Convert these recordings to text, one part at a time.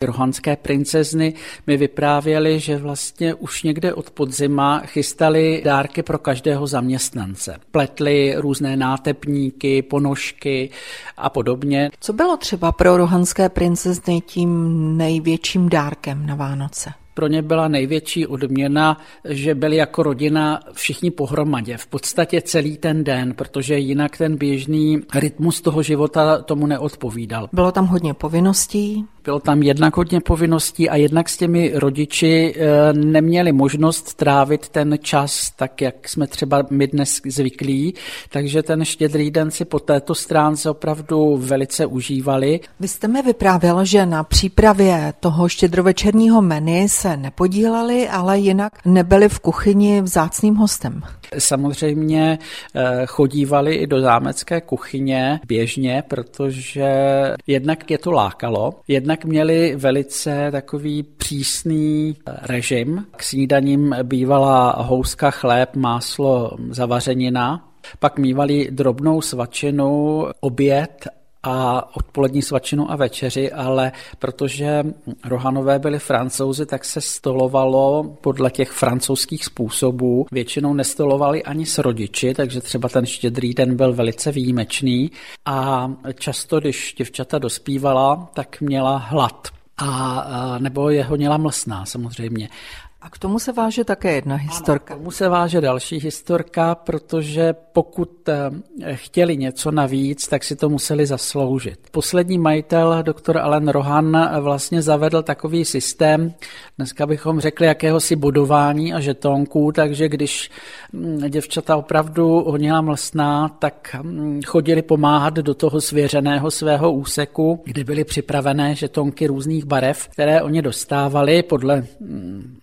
Rohanské princezny mi vyprávěly, že vlastně už někde od podzima chystali dárky pro každého zaměstnance. Pletli různé nátepníky, ponožky a podobně. Co bylo třeba pro rohanské princezny tím největším dárkem na Vánoce? Pro ně byla největší odměna, že byli jako rodina všichni pohromadě, v podstatě celý ten den, protože jinak ten běžný rytmus toho života tomu neodpovídal. Bylo tam hodně povinností? Bylo tam jednak hodně povinností a jednak s těmi rodiči eh, neměli možnost trávit ten čas tak, jak jsme třeba my dnes zvyklí, takže ten štědrý den si po této stránce opravdu velice užívali. Vy jste mi vyprávěl, že na přípravě toho štědrovečerního menu se nepodíleli, ale jinak nebyli v kuchyni vzácným hostem. Samozřejmě eh, chodívali i do zámecké kuchyně běžně, protože jednak je to lákalo, jednak měli velice takový přísný eh, režim. K snídaním bývala houska, chléb, máslo, zavařenina, pak mývali drobnou svačinu, oběd a odpolední svačinu a večeři, ale protože Rohanové byli francouzi, tak se stolovalo podle těch francouzských způsobů. Většinou nestolovali ani s rodiči, takže třeba ten štědrý den byl velice výjimečný a často, když děvčata dospívala, tak měla hlad a nebo je honila mlsná samozřejmě. A k tomu se váže také jedna historka. Ano, k tomu se váže další historka, protože pokud eh, chtěli něco navíc, tak si to museli zasloužit. Poslední majitel, doktor Alan Rohan, vlastně zavedl takový systém, dneska bychom řekli jakéhosi budování a žetonků, takže když mm, děvčata opravdu honila mlsná, tak mm, chodili pomáhat do toho svěřeného svého úseku, kde byly připravené žetonky různých barev, které oni dostávali podle mm,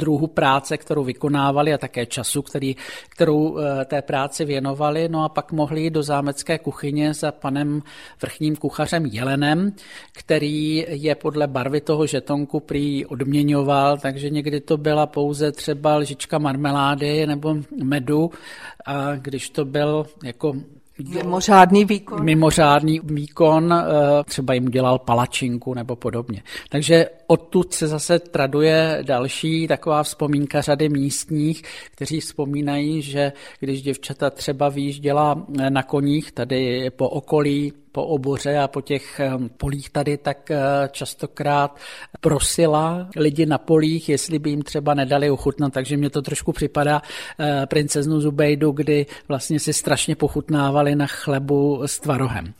druhu práce, kterou vykonávali a také času, který, kterou eh, té práci věnovali. No a pak mohli jít do zámecké kuchyně za panem vrchním kuchařem Jelenem, který je podle barvy toho žetonku prý odměňoval, takže někdy to byla pouze třeba lžička marmelády nebo medu a když to byl jako Mimořádný výkon. Mimořádný výkon, eh, třeba jim dělal palačinku nebo podobně. Takže odtud se zase traduje další taková vzpomínka řady místních, kteří vzpomínají, že když děvčata třeba výjížděla na koních tady po okolí po oboře a po těch ehm, polích tady, tak eh, častokrát prosila lidi na polích, jestli by jim třeba nedali ochutnat, takže mě to trošku připadá eh, princeznu Zubejdu, kdy vlastně si strašně pochutnávali na chlebu s tvarohem.